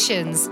Enhanced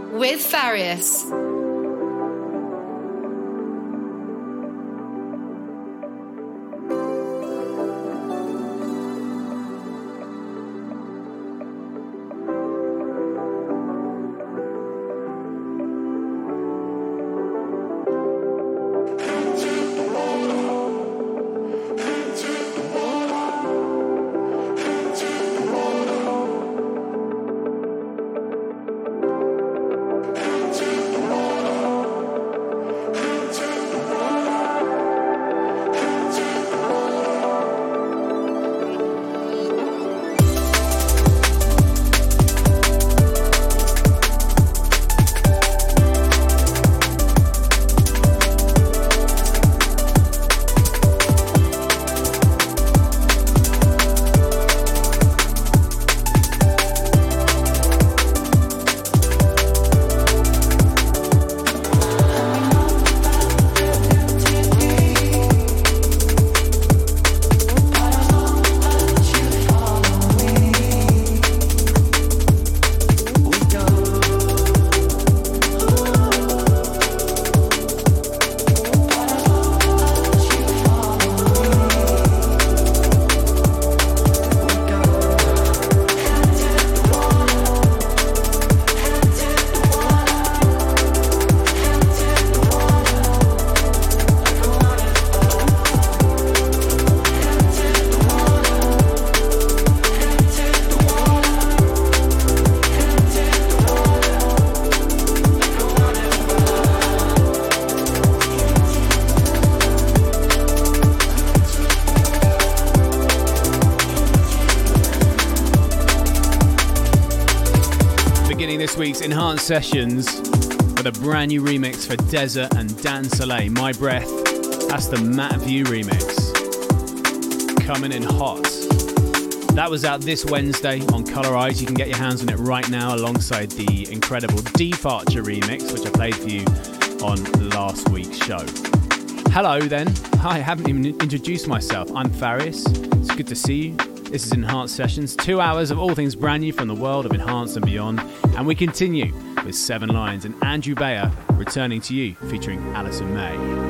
Sessions with a brand new remix for Desert and Dan Soleil, My Breath. That's the Matt View remix. Coming in hot. That was out this Wednesday on Colorize. You can get your hands on it right now alongside the incredible Departure remix, which I played for you on last week's show. Hello then. I haven't even introduced myself. I'm Farius. It's good to see you. This is Enhanced Sessions, two hours of all things brand new from the world of Enhanced and beyond. And we continue with Seven Lions and Andrew Bayer returning to you featuring Alison May.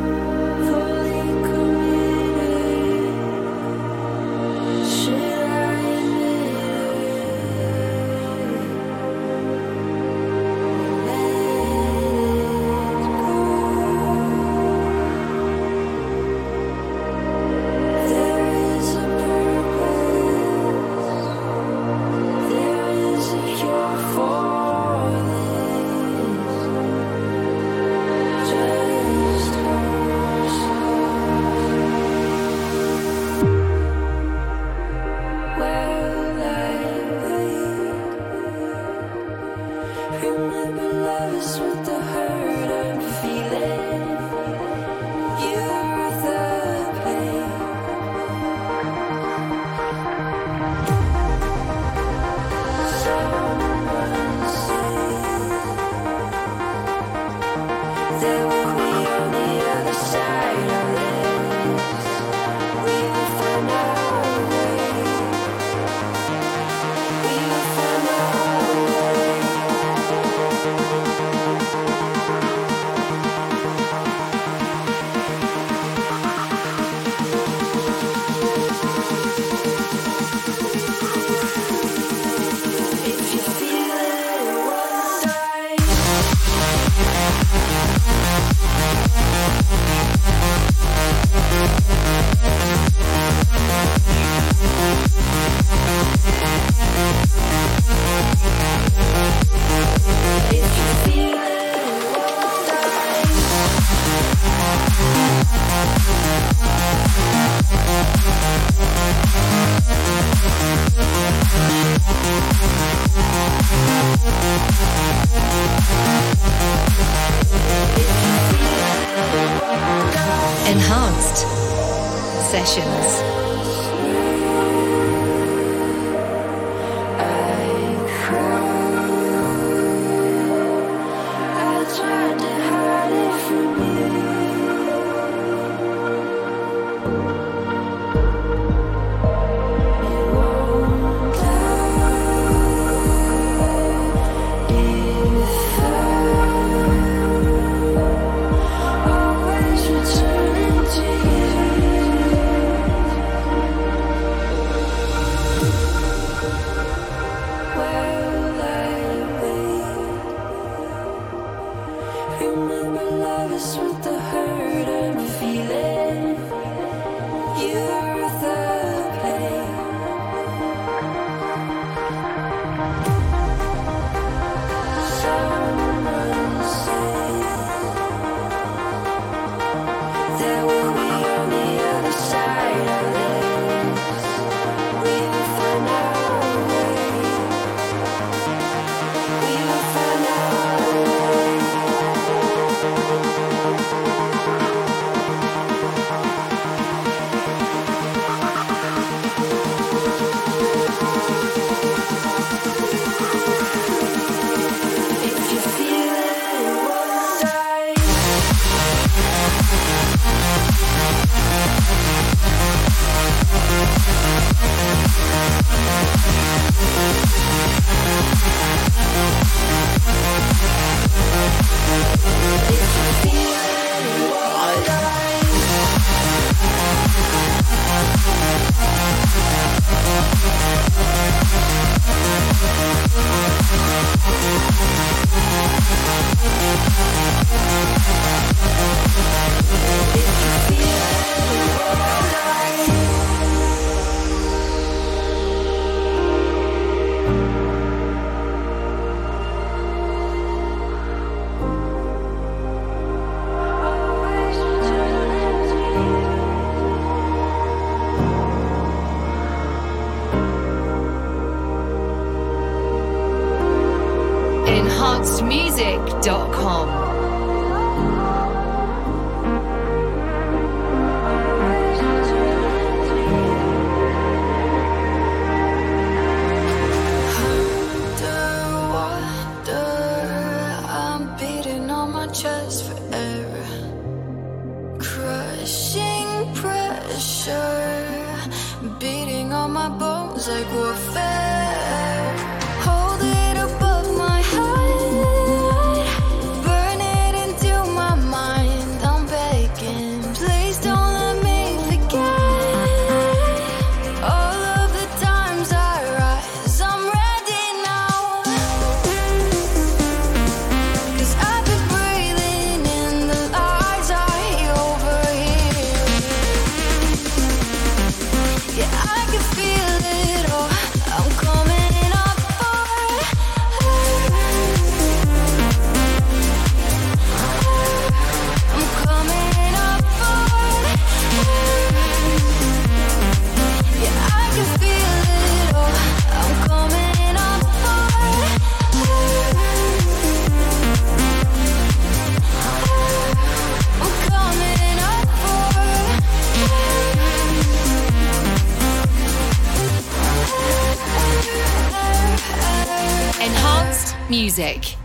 Music.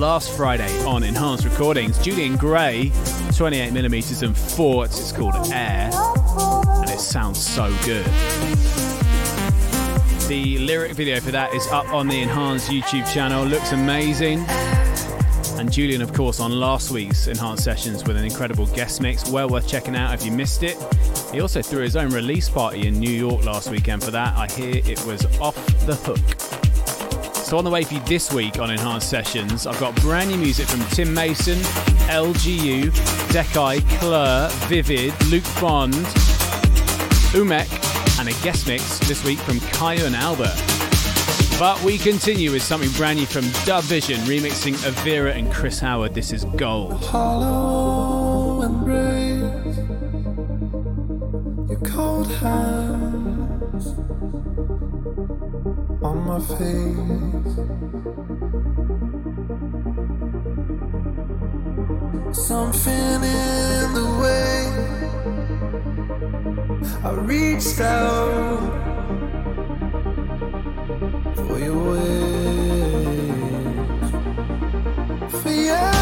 Last Friday on Enhanced Recordings. Julian Gray, 28mm and 4, it's called Air, and it sounds so good. The lyric video for that is up on the Enhanced YouTube channel, looks amazing. And Julian, of course, on last week's Enhanced Sessions with an incredible guest mix, well worth checking out if you missed it. He also threw his own release party in New York last weekend for that. I hear it was off the hook. So on the way for you this week on Enhanced Sessions, I've got brand new music from Tim Mason, LGU, Dekai, Klur, Vivid, Luke Bond, Umek, and a guest mix this week from Kyau and Albert. But we continue with something brand new from Dub Vision, remixing Avira and Chris Howard. This is Gold. Hollow embrace, your cold hands my face. Something in the way I reached out for your ways, for you.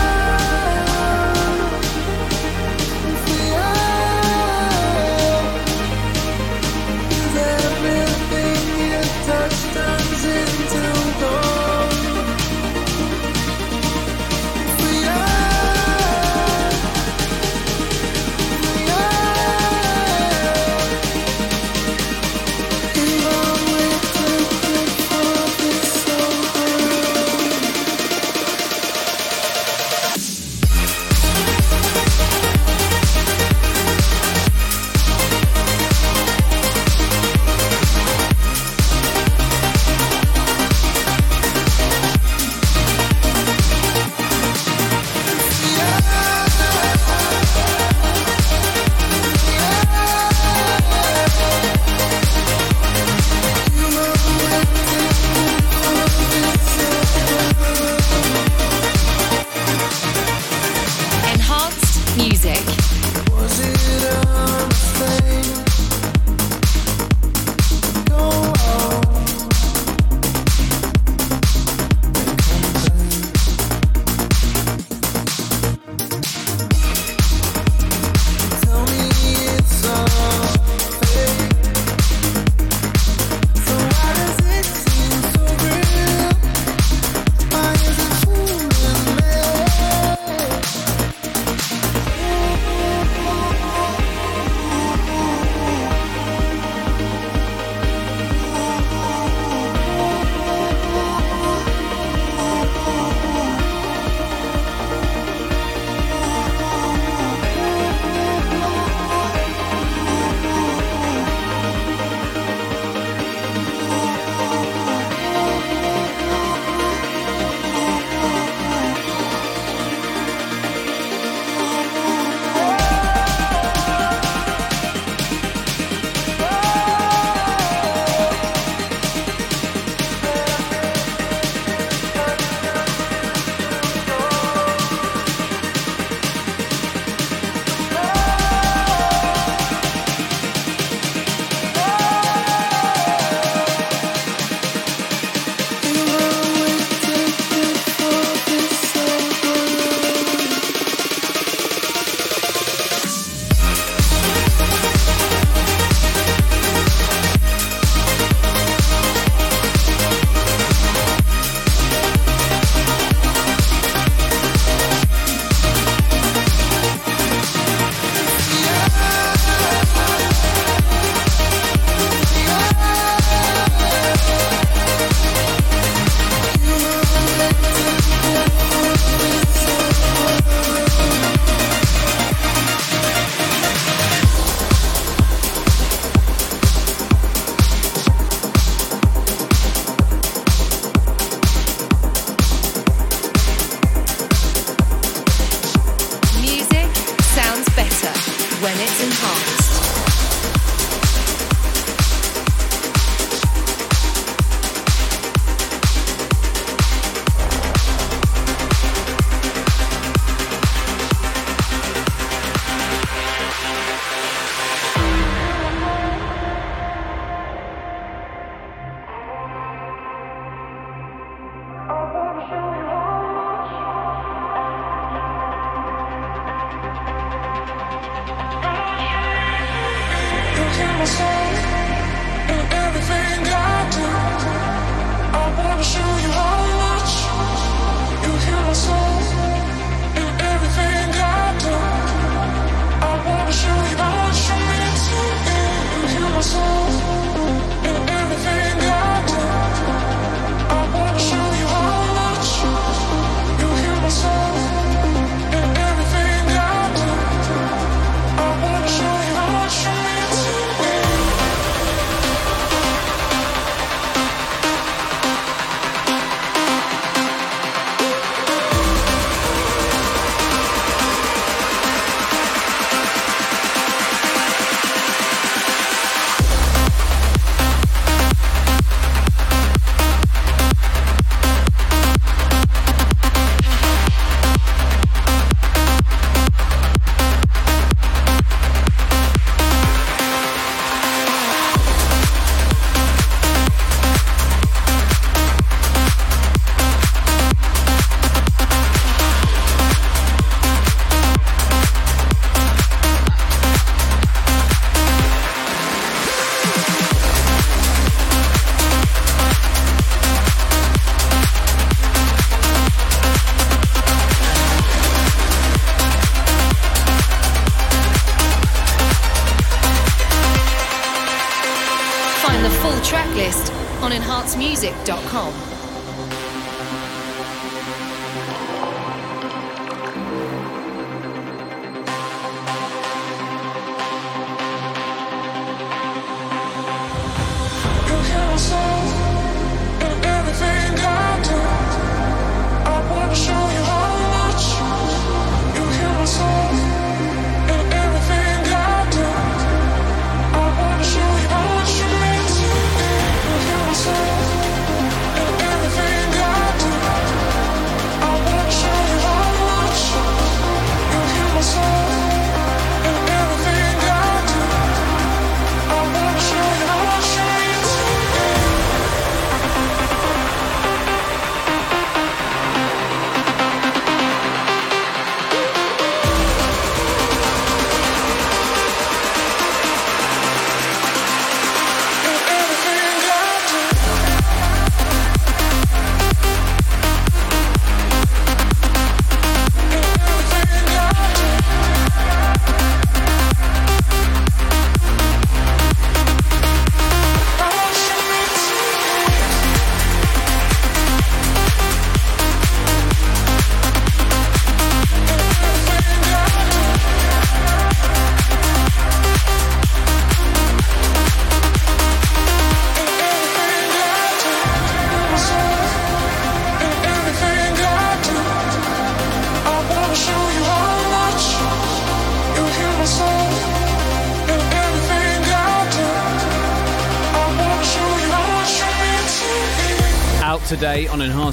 enhancemusic.com.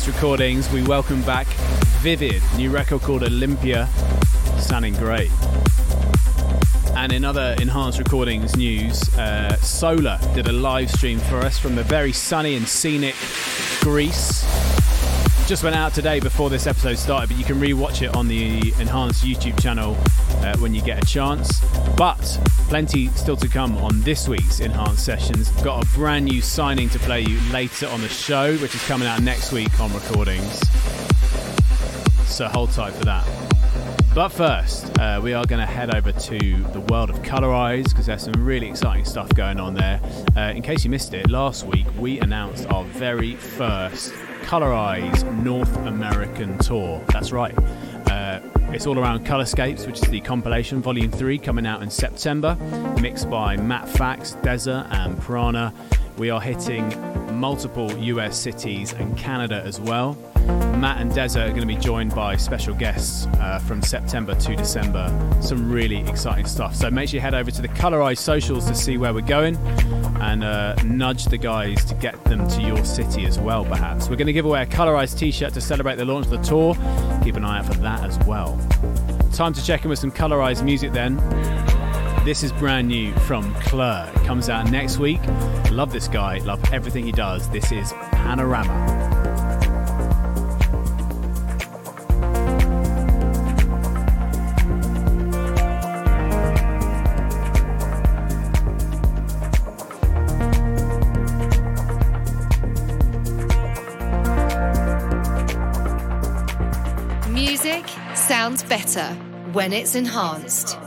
Recordings, we welcome back Vivid, new record called Olympia, sounding great. And in other Enhanced Recordings news, uh, Solar did a live stream for us from the very sunny and scenic Greece. Just went out today before this episode started, but you can re-watch it on the Enhanced YouTube channel uh, when you get a chance. But plenty still to come on this week's Enhanced Sessions. Got a brand new signing to play you later on the show, which is coming out next week on recordings. So hold tight for that. But first, uh, we are going to head over to the world of Colorize because there's some really exciting stuff going on there. Uh, in case you missed it, last week we announced our very first Colorize North American tour. That's right. It's all around Colorscapes, which is the compilation, Volume 3, coming out in September, mixed by Matt Fax, Dezza, and Prana. We are hitting multiple US cities and Canada as well. Matt and Dezza are going to be joined by special guests uh, from September to December. Some really exciting stuff. So make sure you head over to the Colorize socials to see where we're going and uh, nudge the guys to get them to your city as well, perhaps. We're going to give away a Colorize t shirt to celebrate the launch of the tour. Keep an eye out for that as well. Time to check in with some colorized music then. This is brand new from Klur. Comes out next week. Love this guy, love everything he does. This is Panorama. Sounds better when it's enhanced.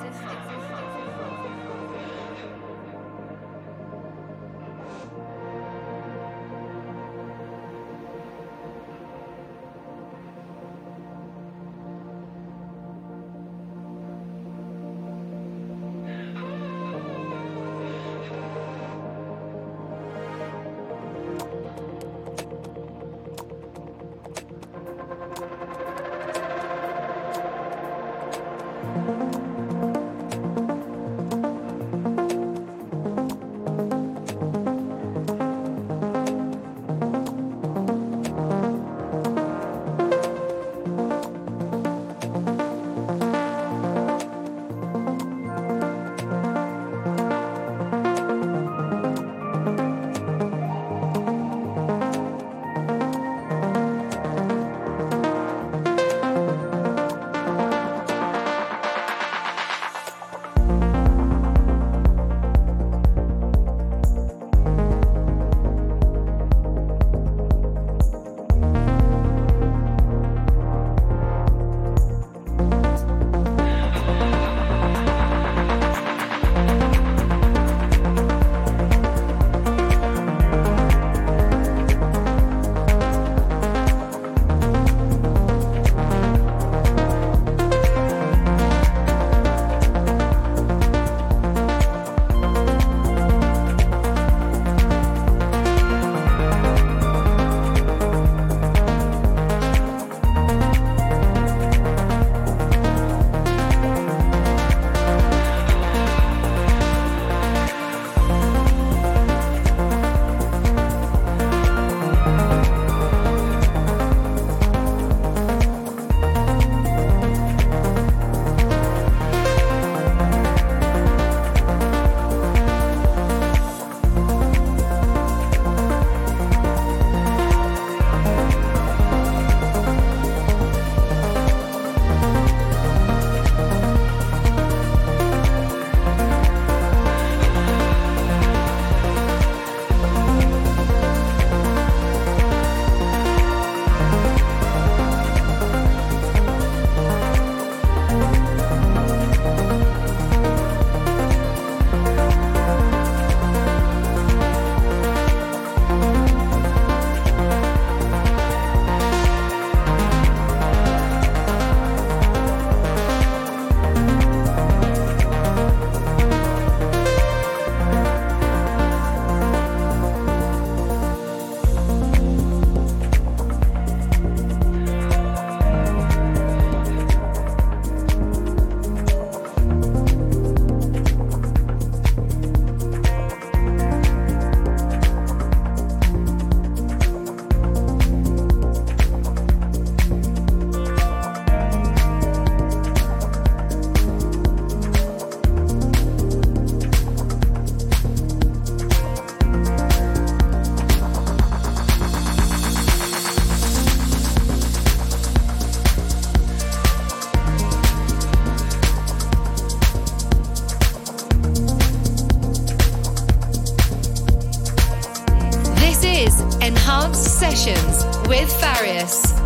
Enhanced Sessions with Farius.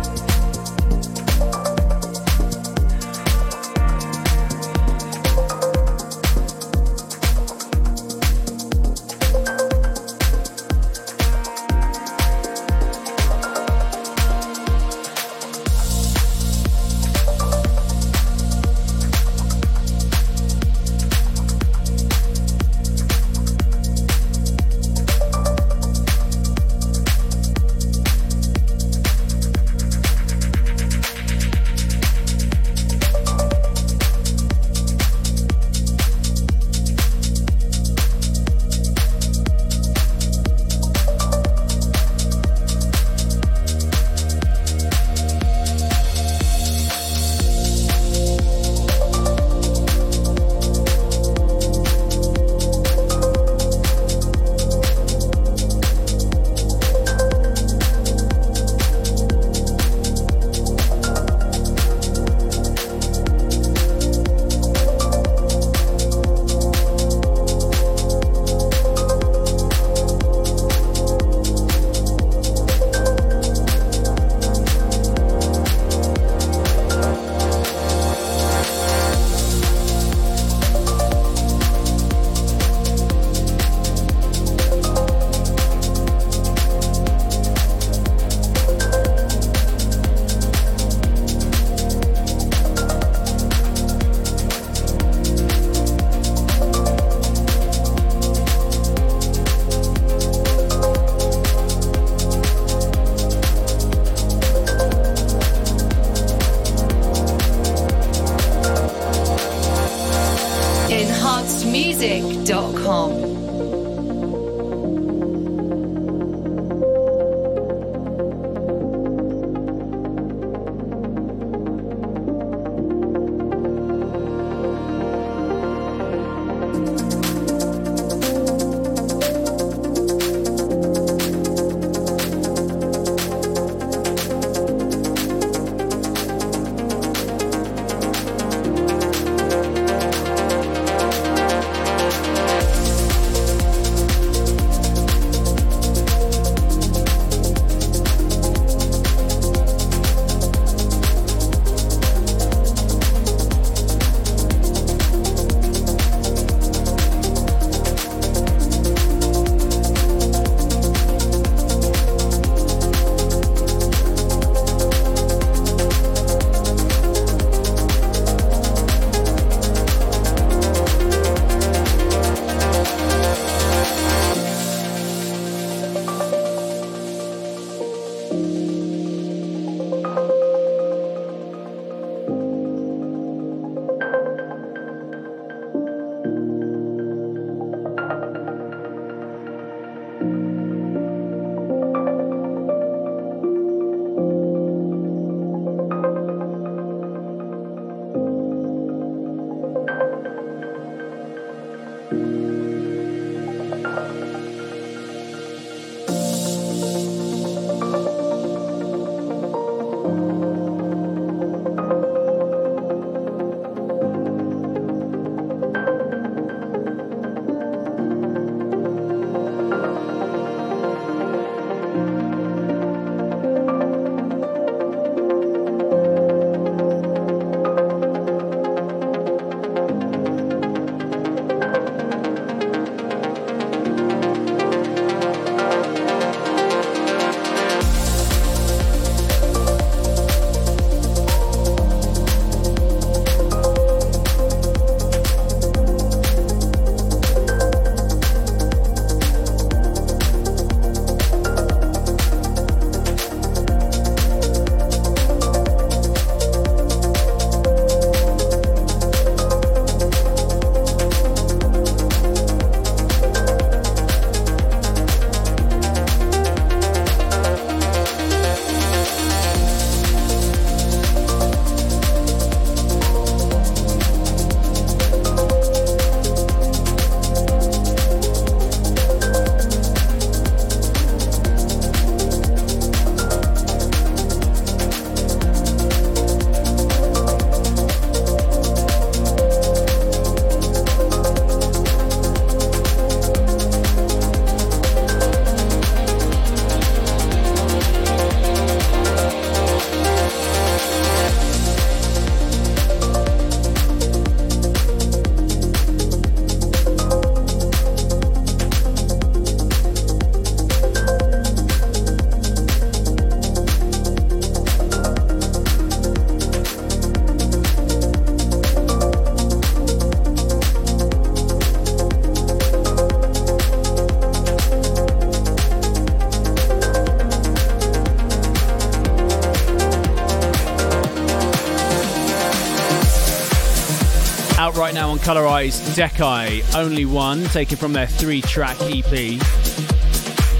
Colorized Dekai, Only One, taken from their three track EP.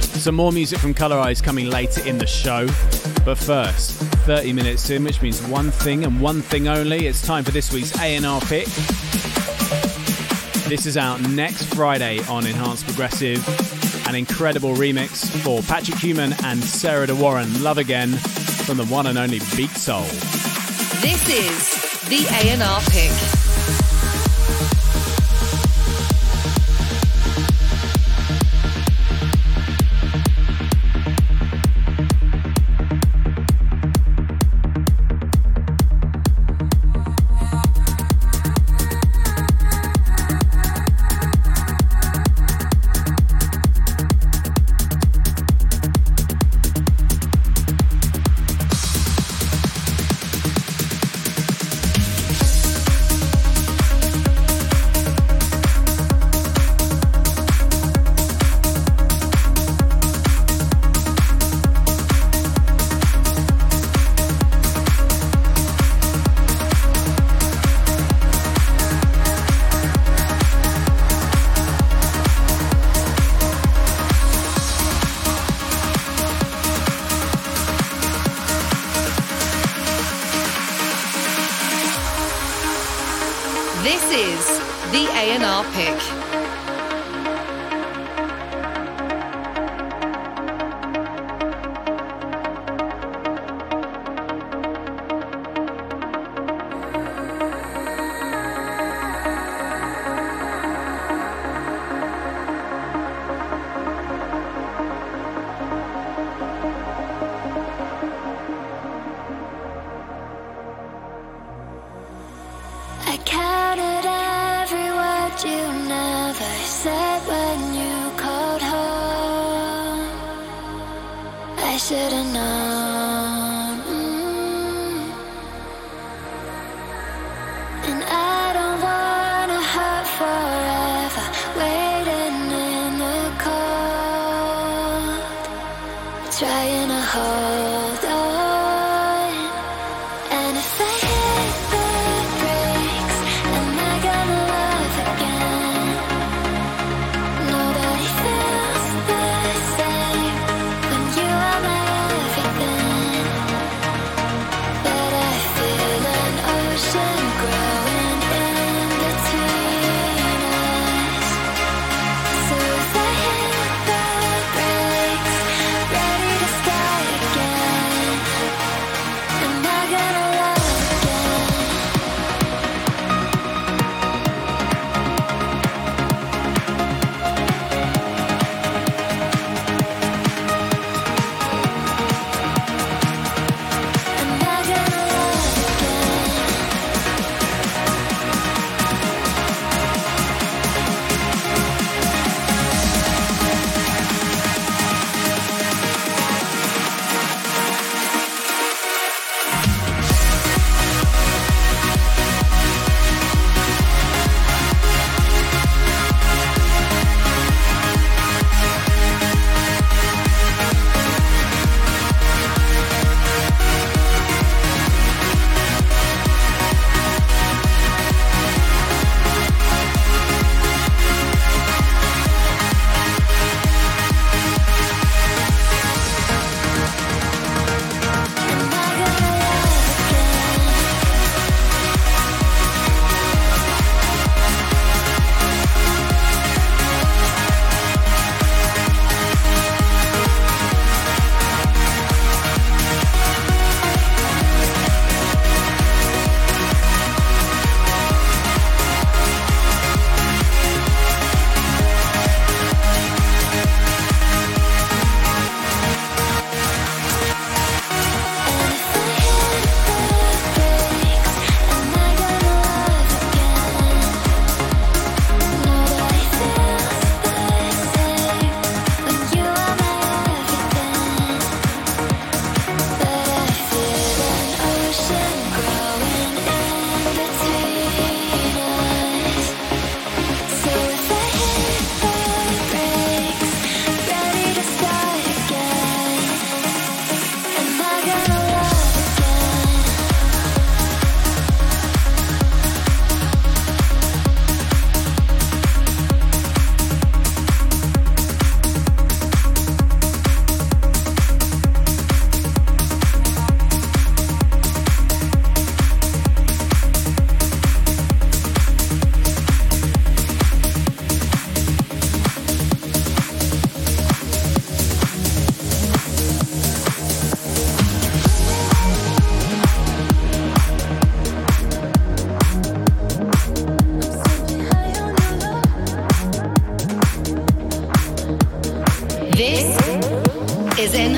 Some more music from Colorized coming later in the show. But first, 30 minutes in, which means one thing and one thing only. It's time for this week's A&R pick. This is out next Friday on Enhanced Progressive. An incredible remix for Patrick Human and Sarah De Warren. Love Again from the one and only Beat Soul. This is the A&R pick.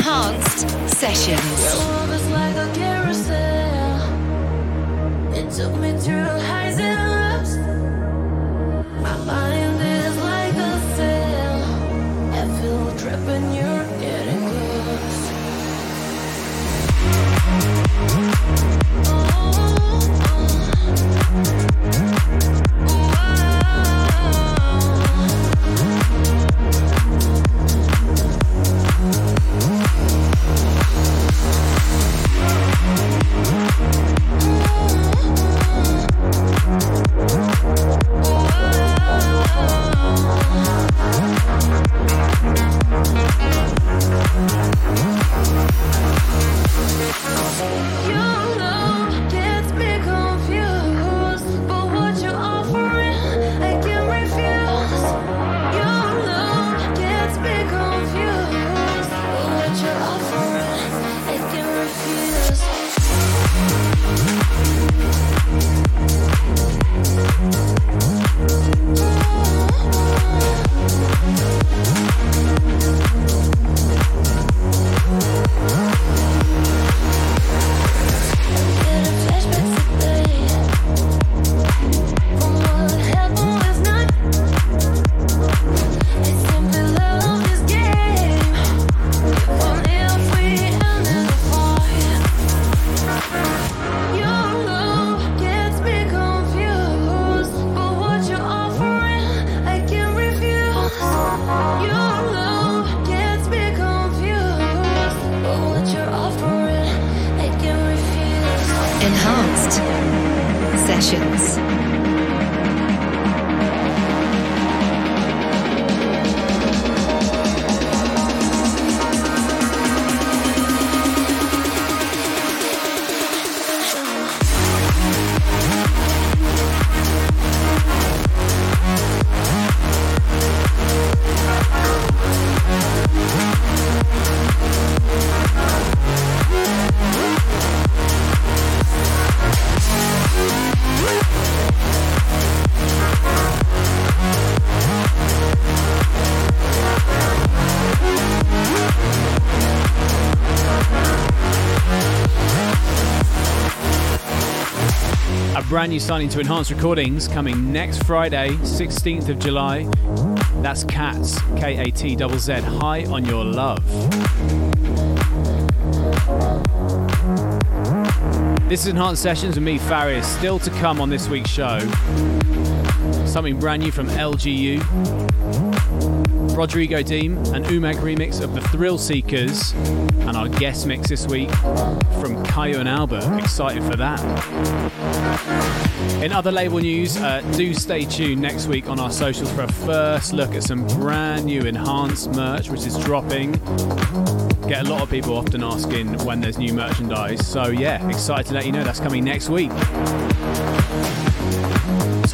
Enhanced Sessions. Cause you brand new signing to Enhanced Recordings coming next Friday, 16th of July. That's Cats, K A T Z Z, High on Your Love. This is Enhanced Sessions with me, Farius. Still to come on this week's show. Something brand new from LGU. Rodrigo Deem, an Umag remix of the Thrill Seekers, and our guest mix this week from Kyau and Albert. Excited for that. In other label news, uh, do stay tuned next week on our socials for a first look at some brand new enhanced merch which is dropping. Get a lot of people often asking when there's new merchandise, so yeah, excited to let you know that's coming next week.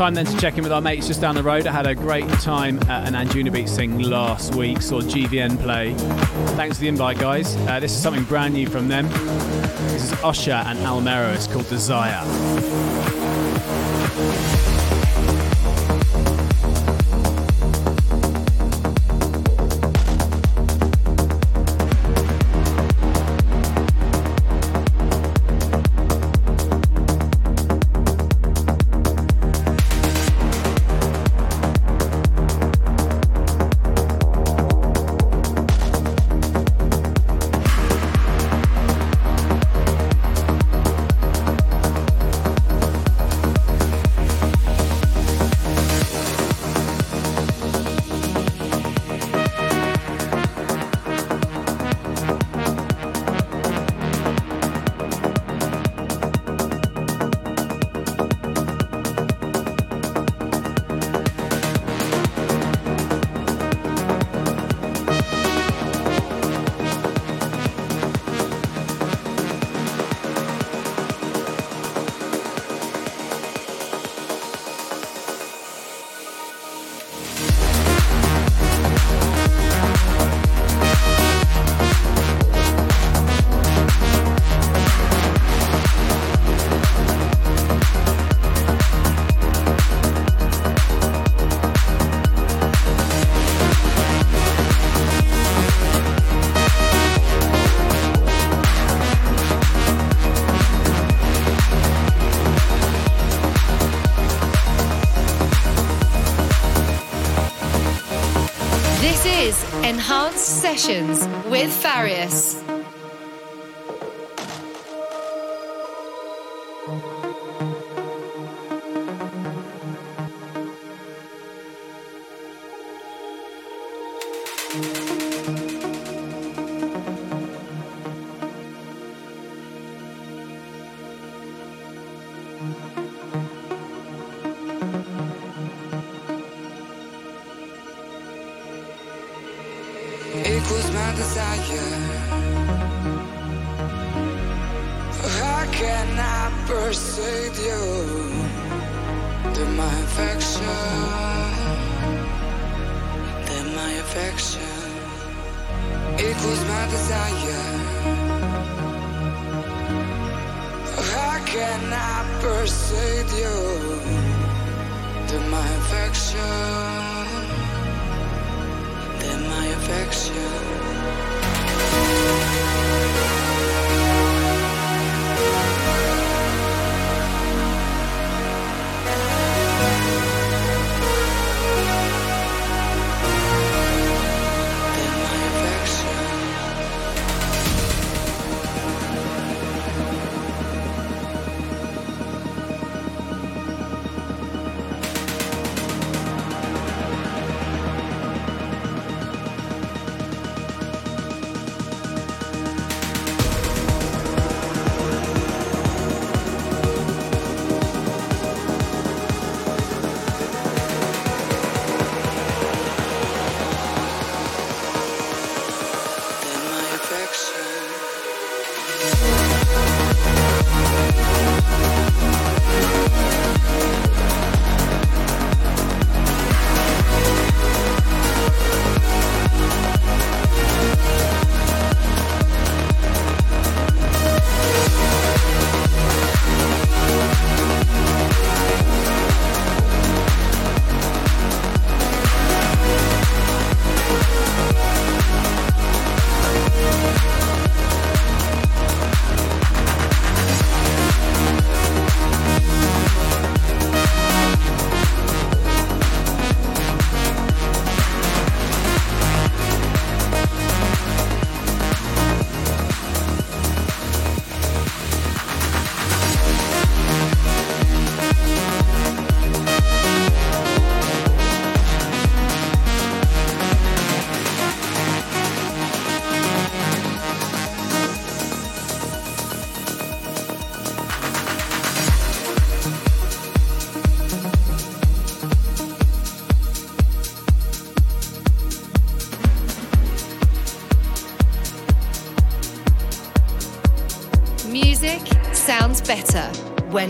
Time then to check in with our mates just down the road. I had a great time at an Anjunabeats thing last week, saw GVN play. Thanks for the invite, guys. Uh, this is something brand new from them. This is Usher and Almero. It's called Desire. Sessions with Farius.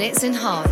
When it's enhanced.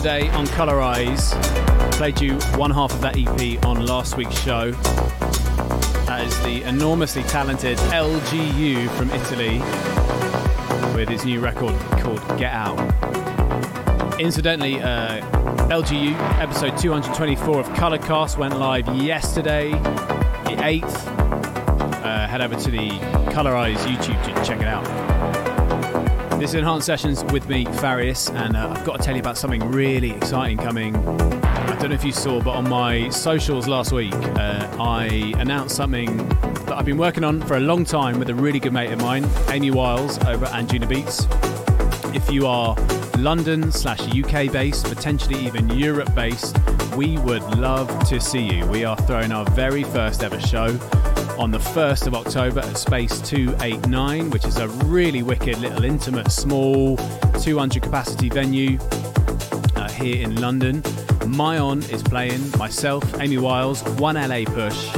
Today on Colorize. Played you one half of that EP on last week's show. That is the enormously talented LGU from Italy with his new record called Get Out. Incidentally, uh, LGU episode 224 of Colorcast went live yesterday, the 8th. uh, head over to the Colorize YouTube to check it out. This is Enhanced Sessions with me, Farius, and uh, I've got to tell you about something really exciting coming. I don't know if you saw, but on my socials last week, uh, I announced something that I've been working on for a long time with a really good mate of mine, Amy Wiles, over at Anjunabeats. If you are London slash UK based, potentially even Europe based, we would love to see you. We are throwing our very first ever show on the 1st of October at Space 289, which is a really wicked little intimate, small 200 capacity venue uh, here in London. Myon is playing, myself, Amy Wiles, One LA Push,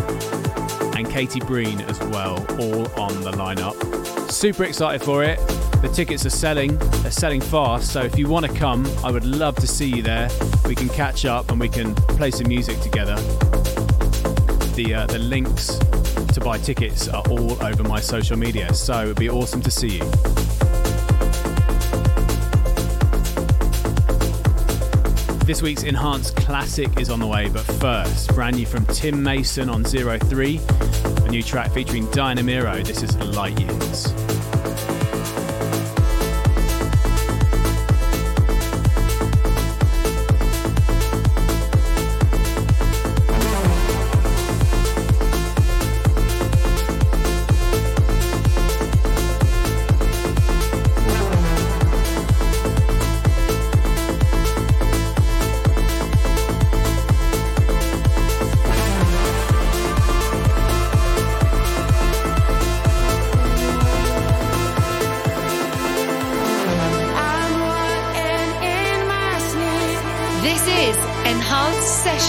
and Katie Breen as well, all on the lineup. Super excited for it. The tickets are selling, they're selling fast, so if you want to come, I would love to see you there. We can catch up and we can play some music together. The, uh, the links buy tickets are all over my social media, so it'd be awesome to see you. This week's Enhanced Classic is on the way, but first, brand new from Tim Mason on Zero Three, a new track featuring Dynamiro. This is Light Years.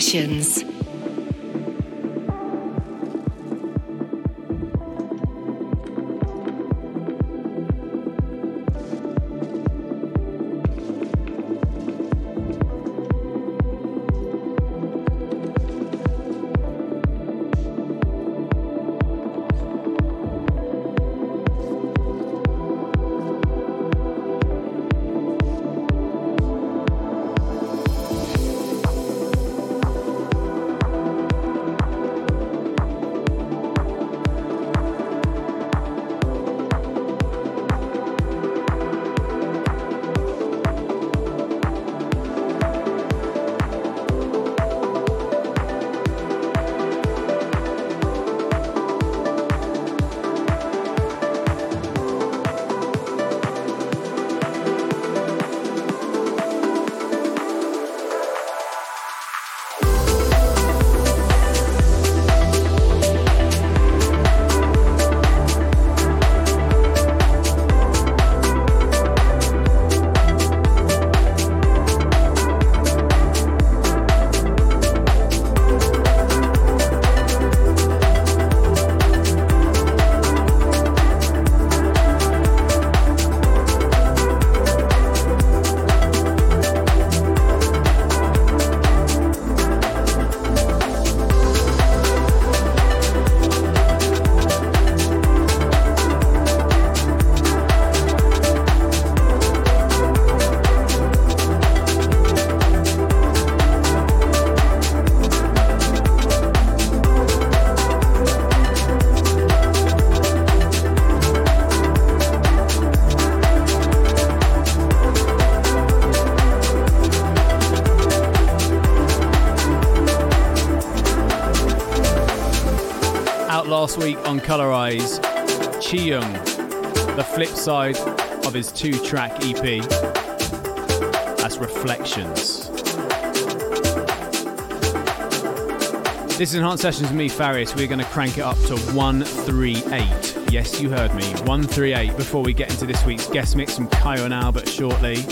Sessions. Colorize, Chi-Young, the flip side of his two track EP. That's Reflections. This is Enhanced Sessions with me, Farius. We're going to crank it up to 138. Yes, you heard me, 138 before we get into this week's guest mix from Kyau and Albert shortly.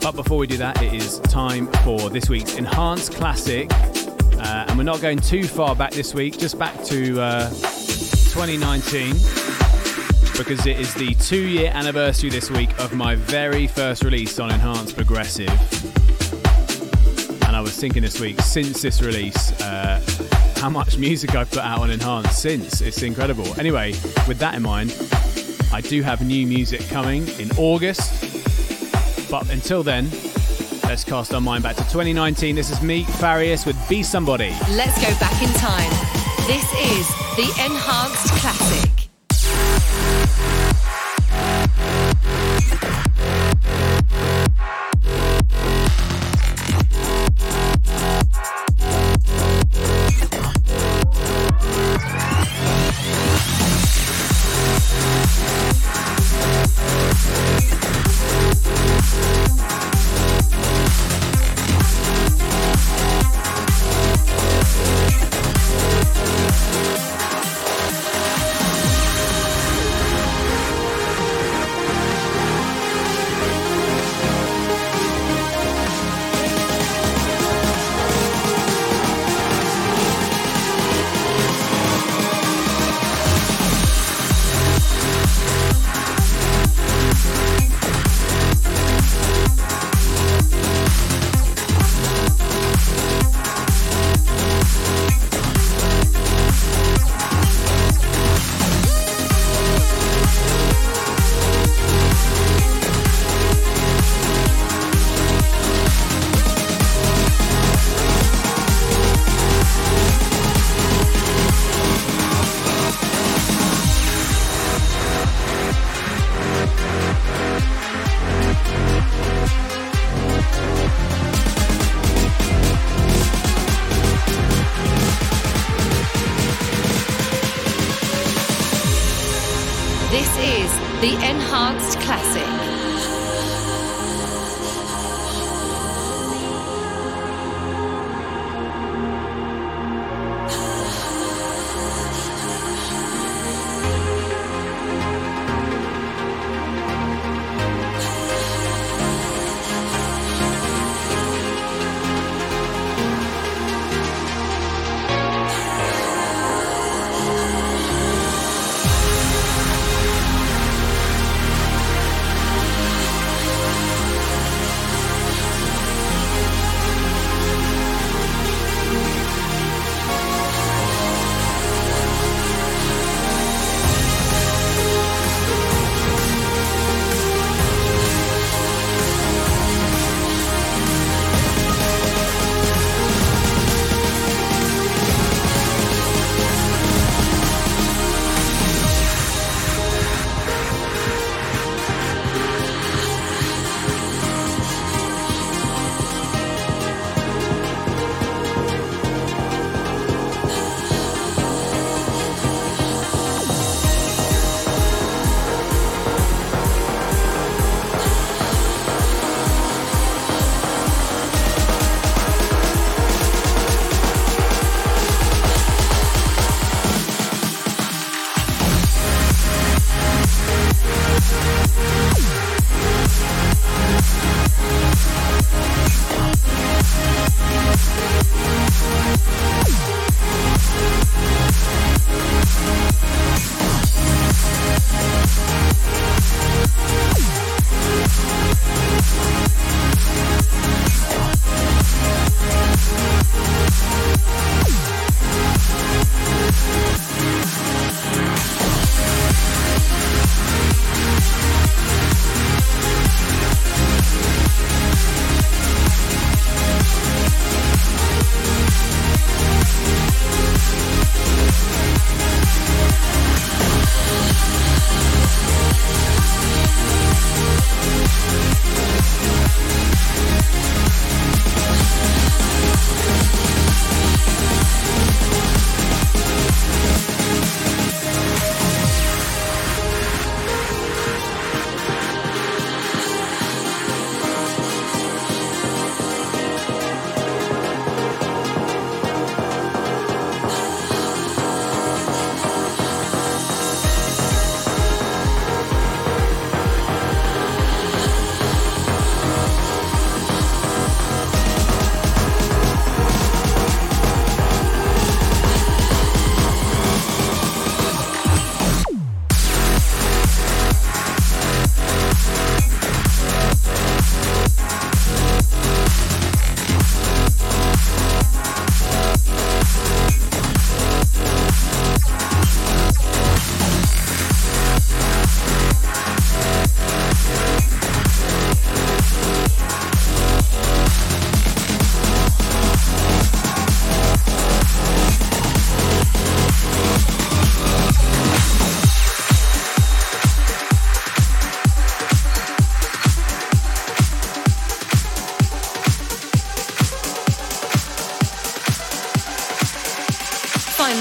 But before we do that, it is time for this week's Enhanced Classic uh, and we're not going too far back this week, just back to uh, 2019, because it is the two year anniversary this week of my very first release on Enhanced Progressive. And I was thinking this week, since this release, uh, how much music I've put out on Enhanced since. It's incredible. Anyway, with that in mind, I do have new music coming in August. But until then, let's cast our mind back to 2019. This is me, Farius, with Be Somebody. Let's go back in time. This is the Enhanced Classic.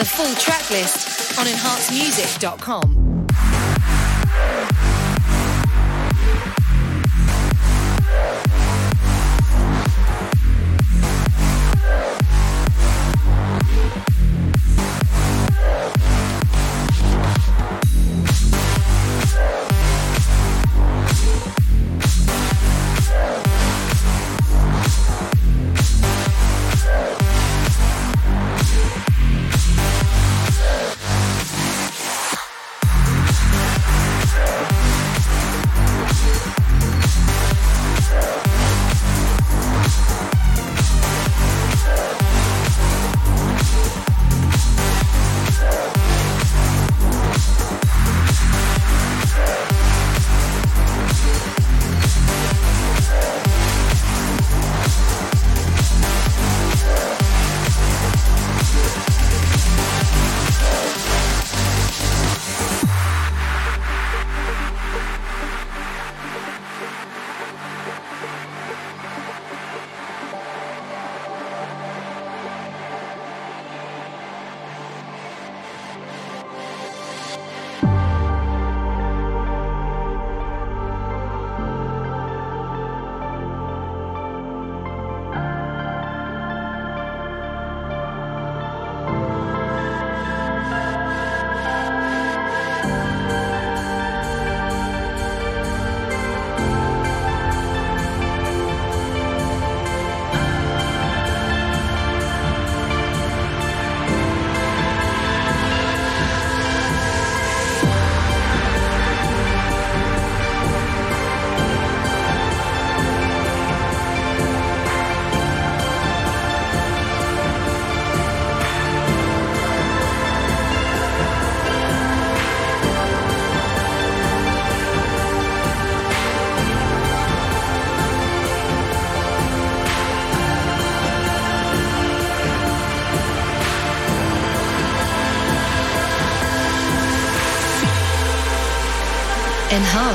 Full track list on enhancemusic.com.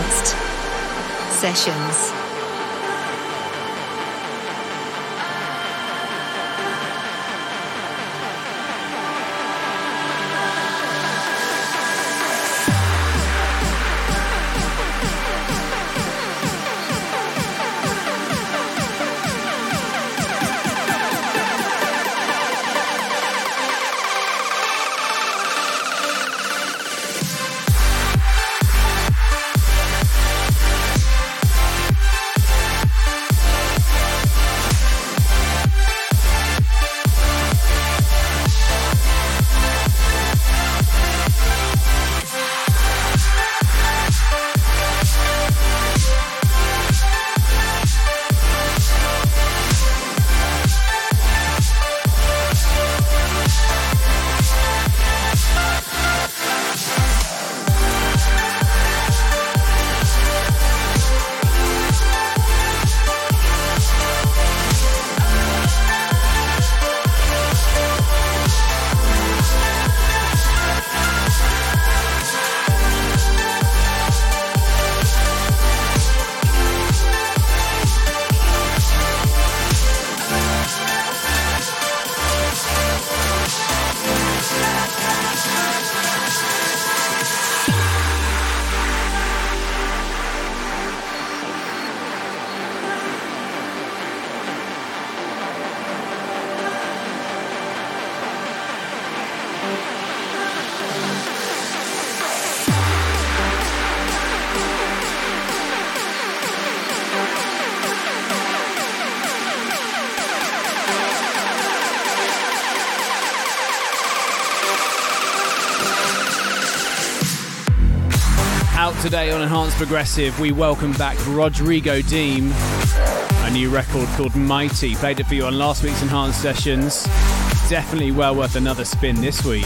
Enhanced Sessions. Today on Enhanced Progressive, we welcome back Rodrigo Deem, a new record called Mighty. Played it for you on last week's Enhanced Sessions. Definitely well worth another spin this week.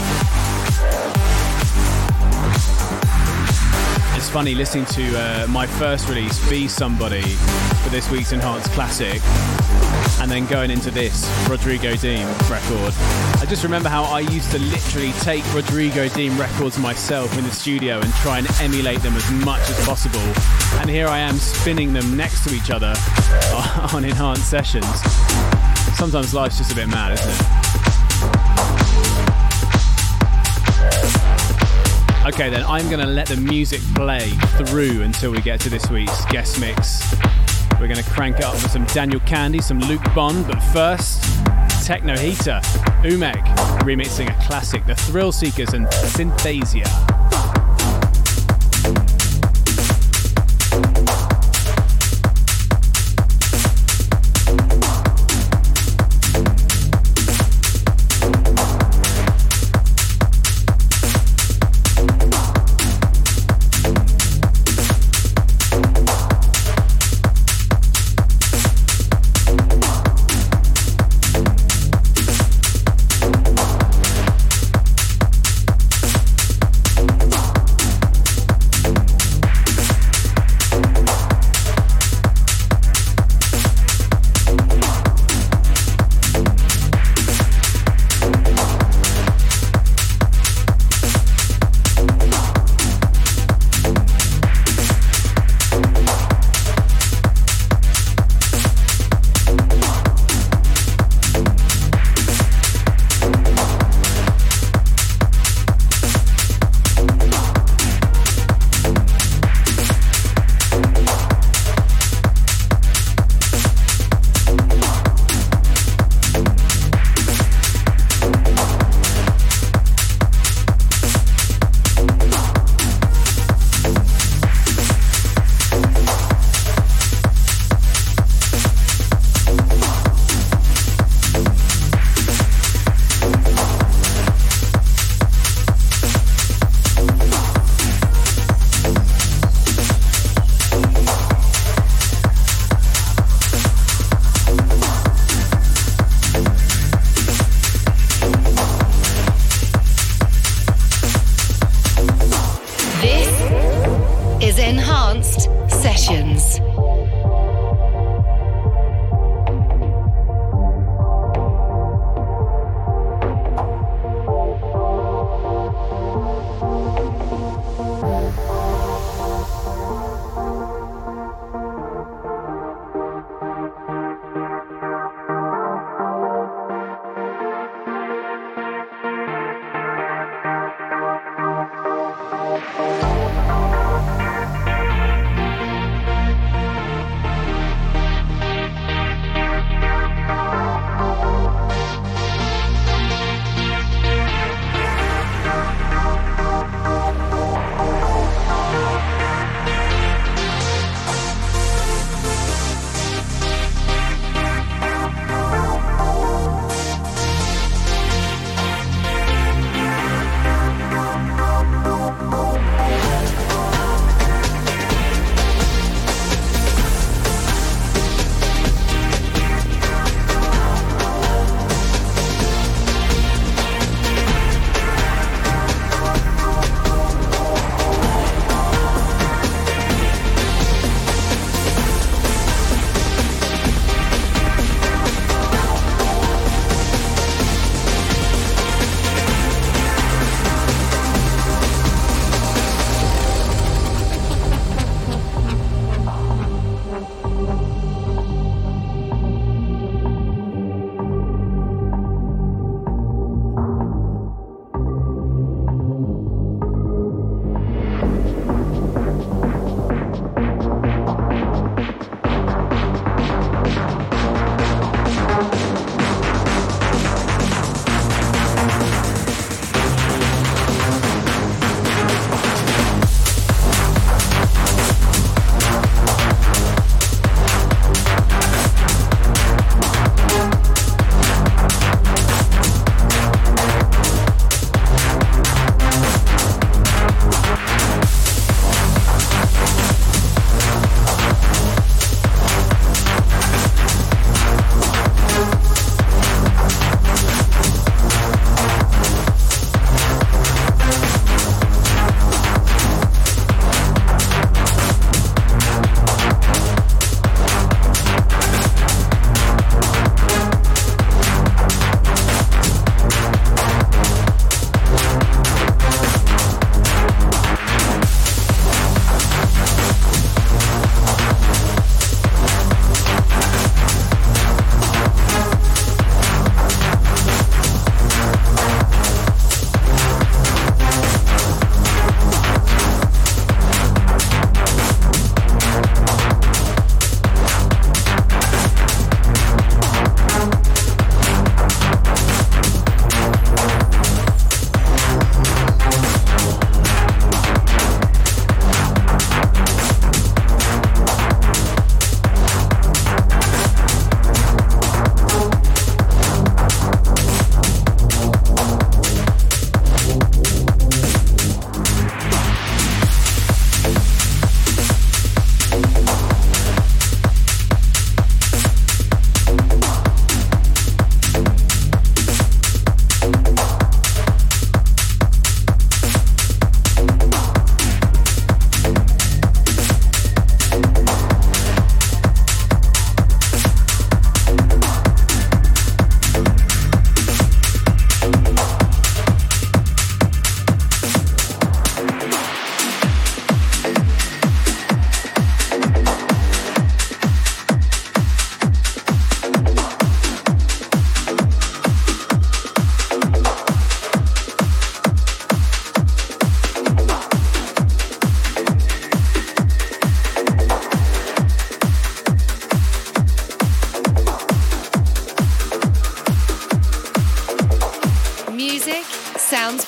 It's funny listening to uh, my first release, Be Somebody, for this week's Enhanced Classic and then going into this Rodrigo Deem record. I just remember how I used to literally take Rodrigo Deem records myself in the studio and try and emulate them as much as possible. And here I am spinning them next to each other on enhanced sessions. Sometimes life's just a bit mad, isn't it? Okay, then I'm going to let the music play through until we get to this week's guest mix. We're going to crank up with some Daniel Kandi, some Luke Bond, but first, Techno Heater, Umek, remixing a classic, The Thrill Seekers and Synaesthesia.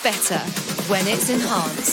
Better when it's enhanced.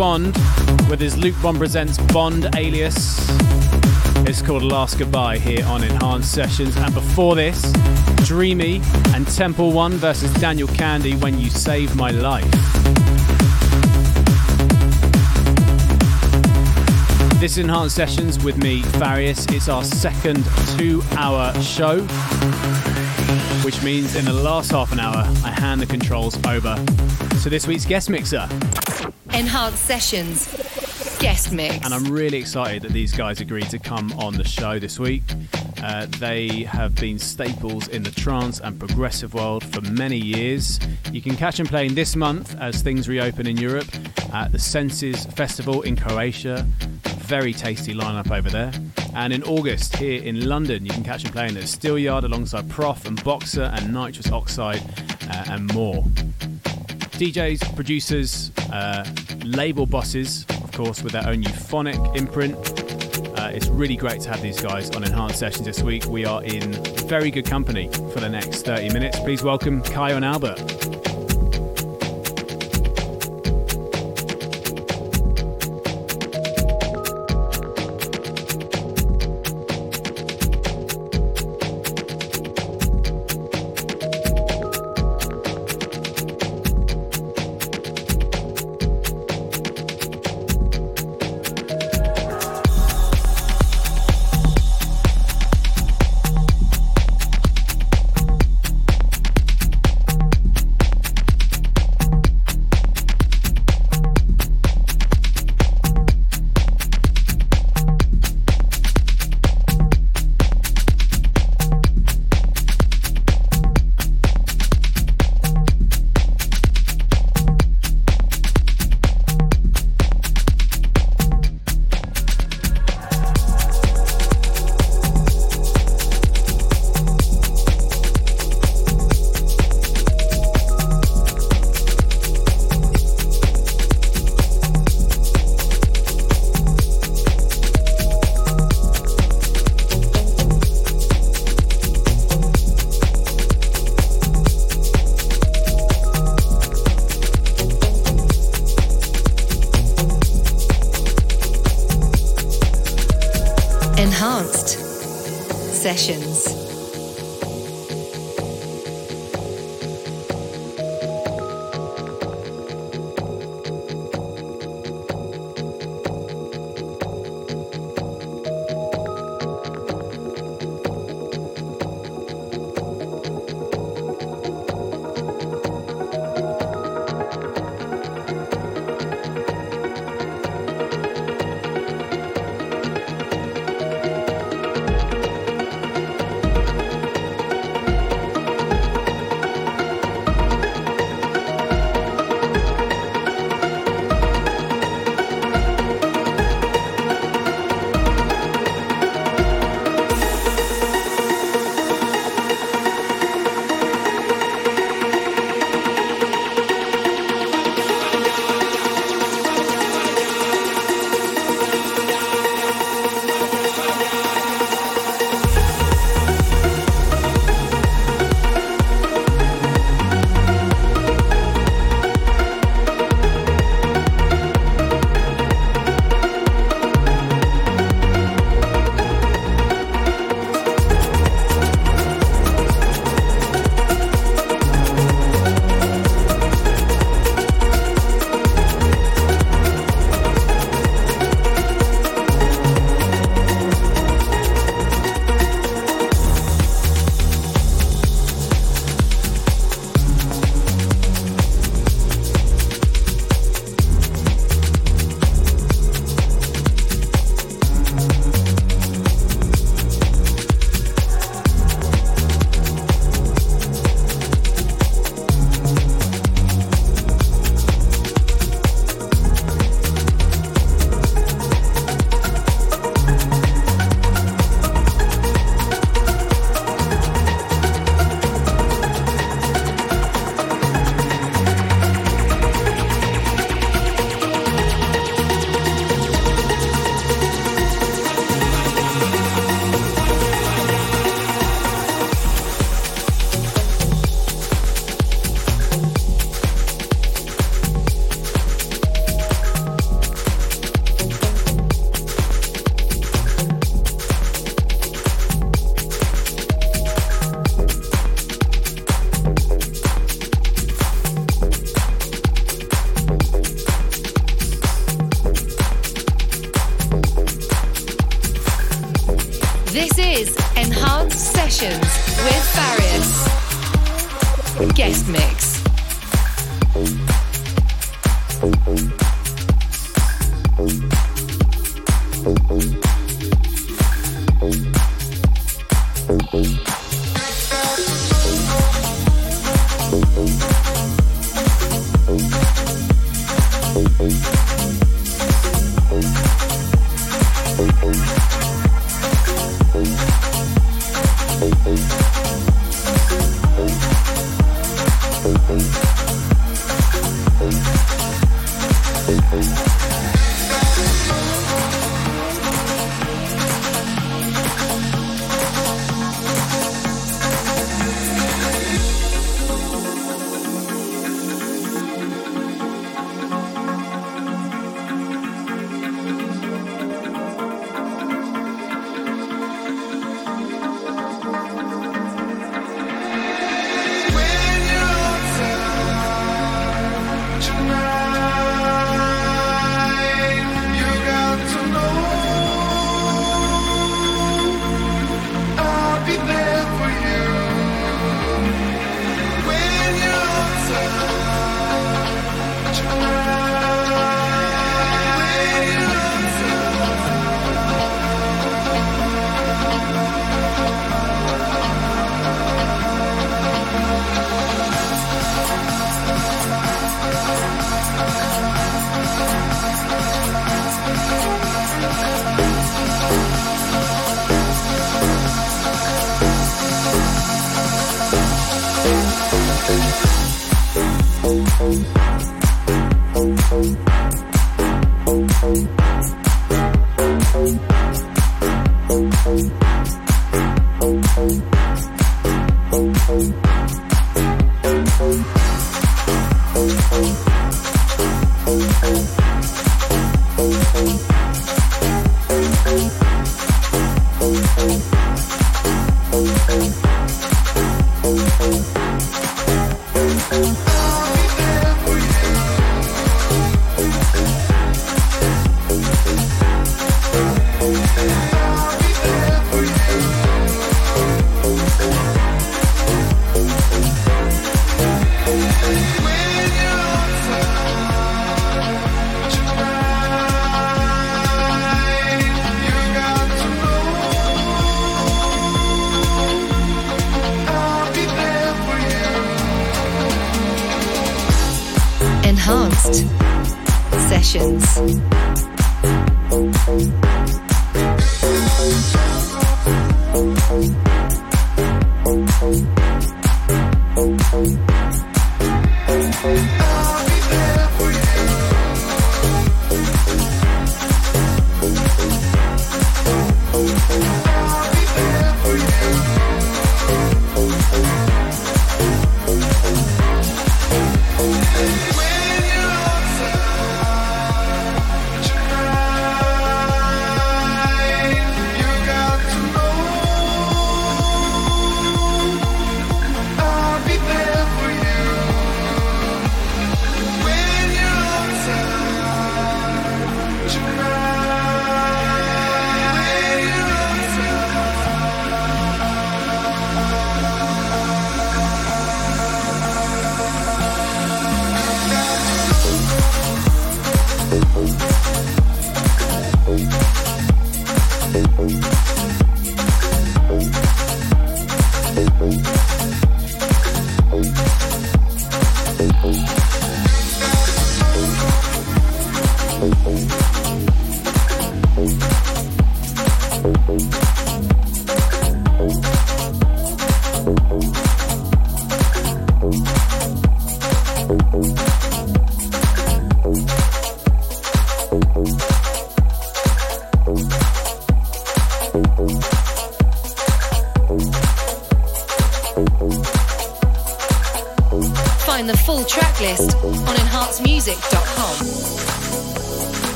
Bond with his Luke Bond Presents Bond alias. It's called Last Goodbye here on Enhanced Sessions. And before this, Dreamy and Temple One versus Daniel Kandi When You Save My Life. This is Enhanced Sessions with me, Farius. It's our second two hour show, which means in the last half an hour, I hand the controls over to this week's guest mixer. Enhanced Sessions. Guest mix. And I'm really excited that these guys agreed to come on the show this week. Uh, they have been staples in the trance and progressive world for many years. You can catch them playing this month as things reopen in Europe at the Senses Festival in Croatia. Very tasty lineup over there. And in August, here in London, you can catch them playing at Steelyard alongside Prof and Boxer and Nitrous Oxide uh, and more. DJs, producers, uh, label bosses, of course, with their own euphonic imprint. Uh, it's really great to have these guys on Enhanced Sessions this week. We are in very good company for the next 30 minutes. Please welcome Kyau and Albert.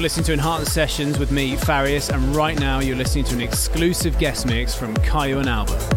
You're listening to Enhanced Sessions with me, Farius, and right now you're listening to an exclusive guest mix from Kyau and Albert.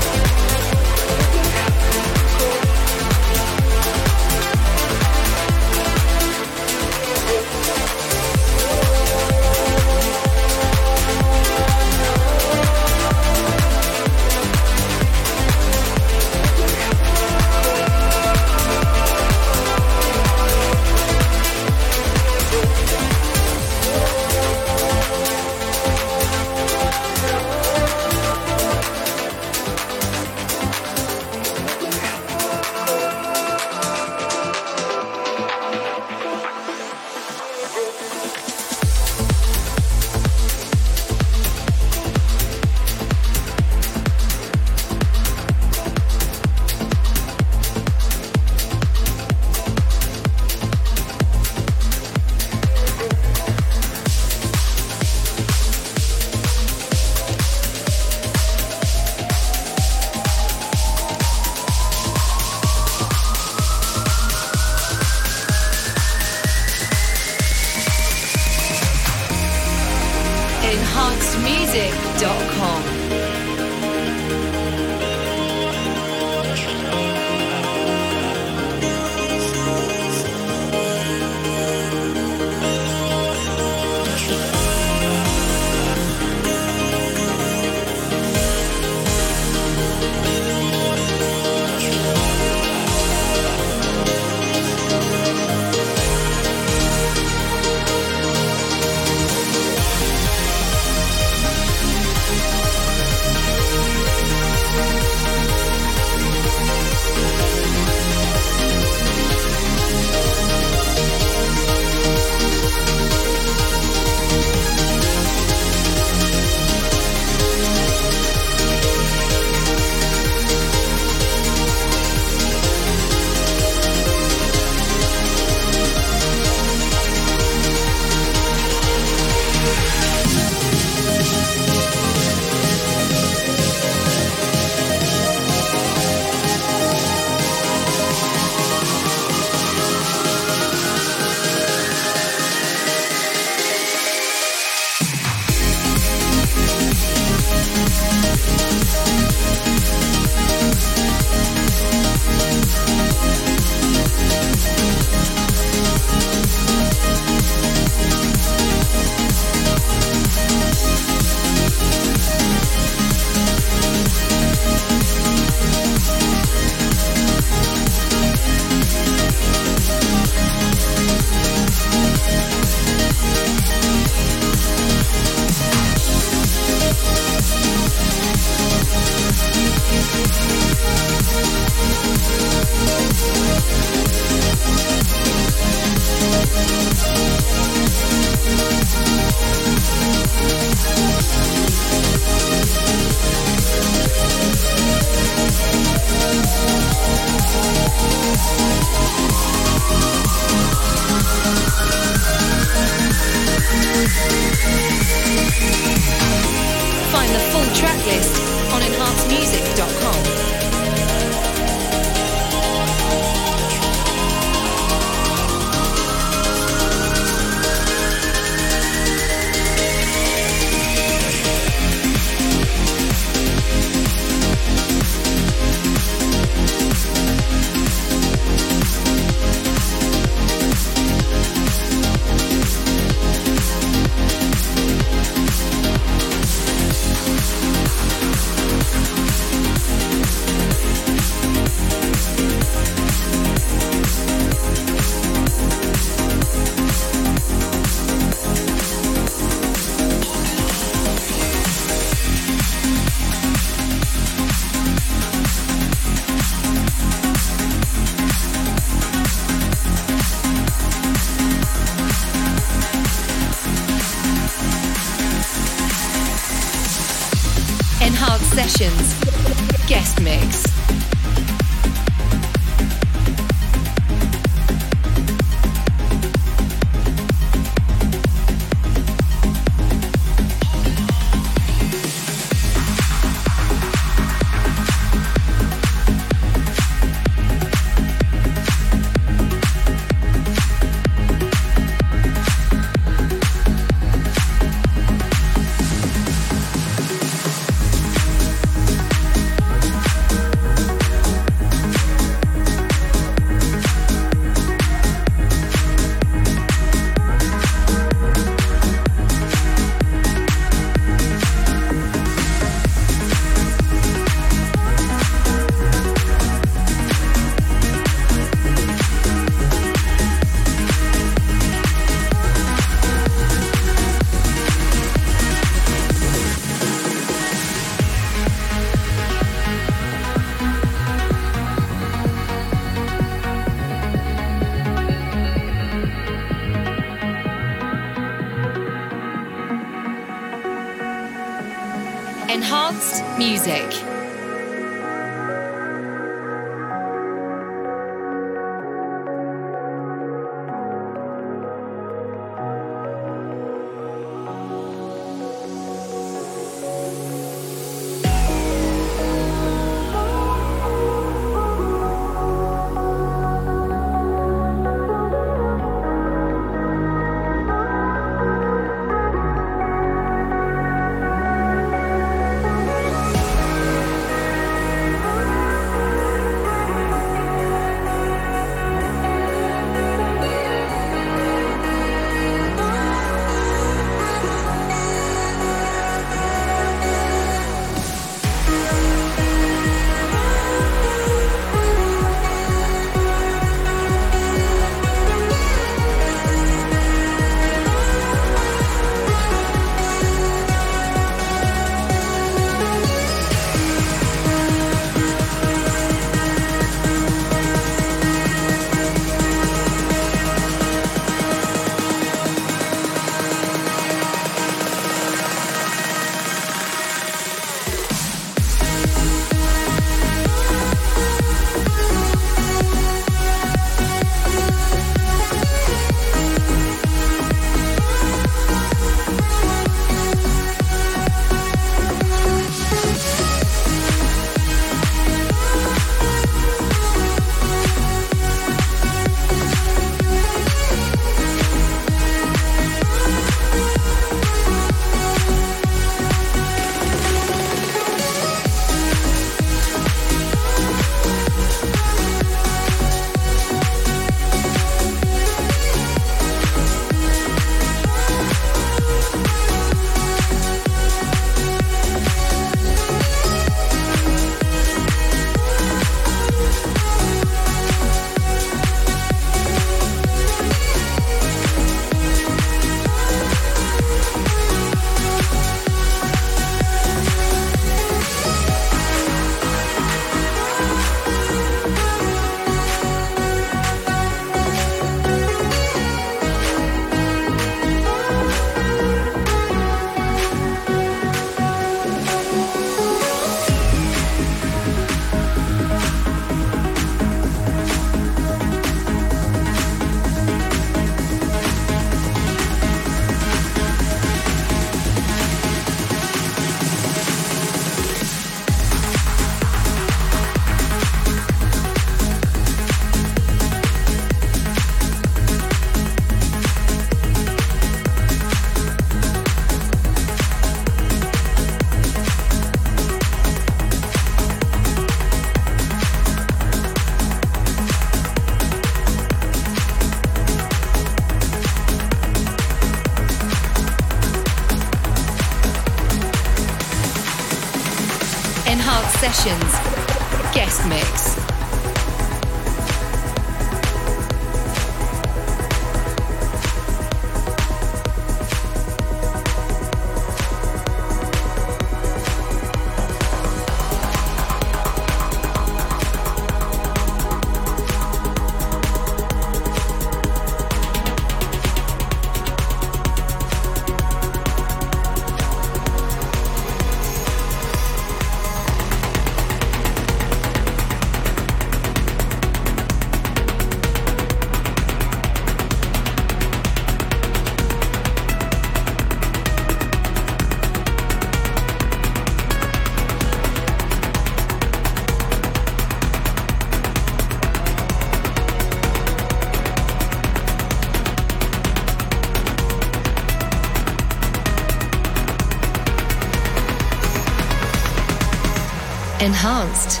Enhanced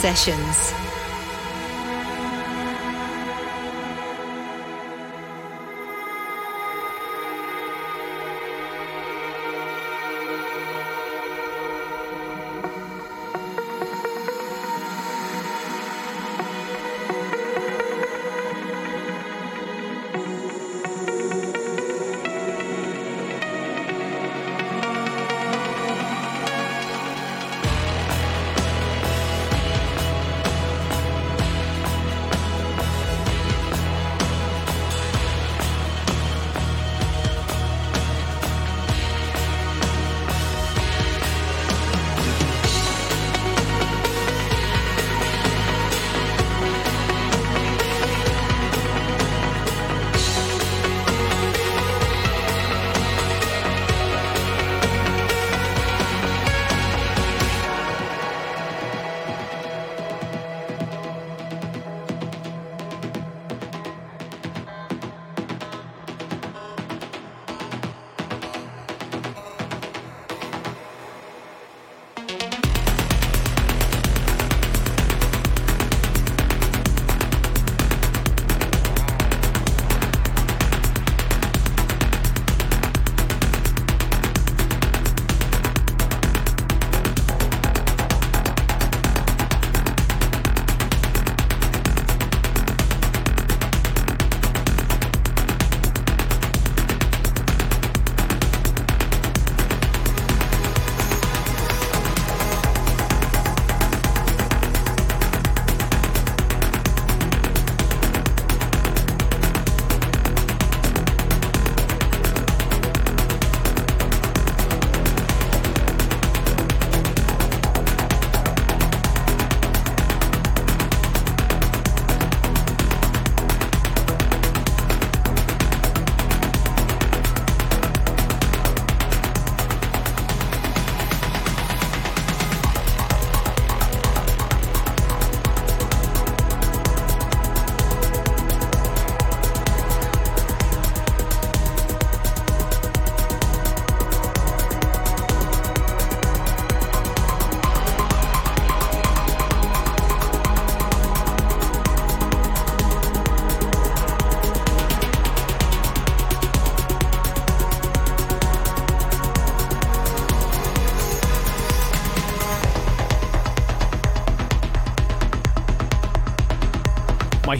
Sessions.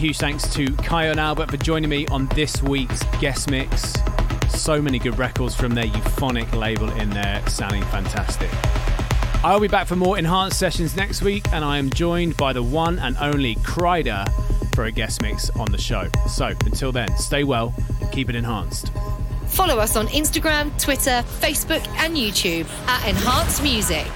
Huge thanks to Kyau and Albert for joining me on this week's guest mix. So many good records from their euphonic label in there, sounding fantastic. I'll be back for more enhanced sessions next week, and I am joined by the one and only Kryder for a guest mix on the show. So until then, stay well and keep it enhanced. Follow us on Instagram, Twitter, Facebook, and YouTube at Enhanced Music.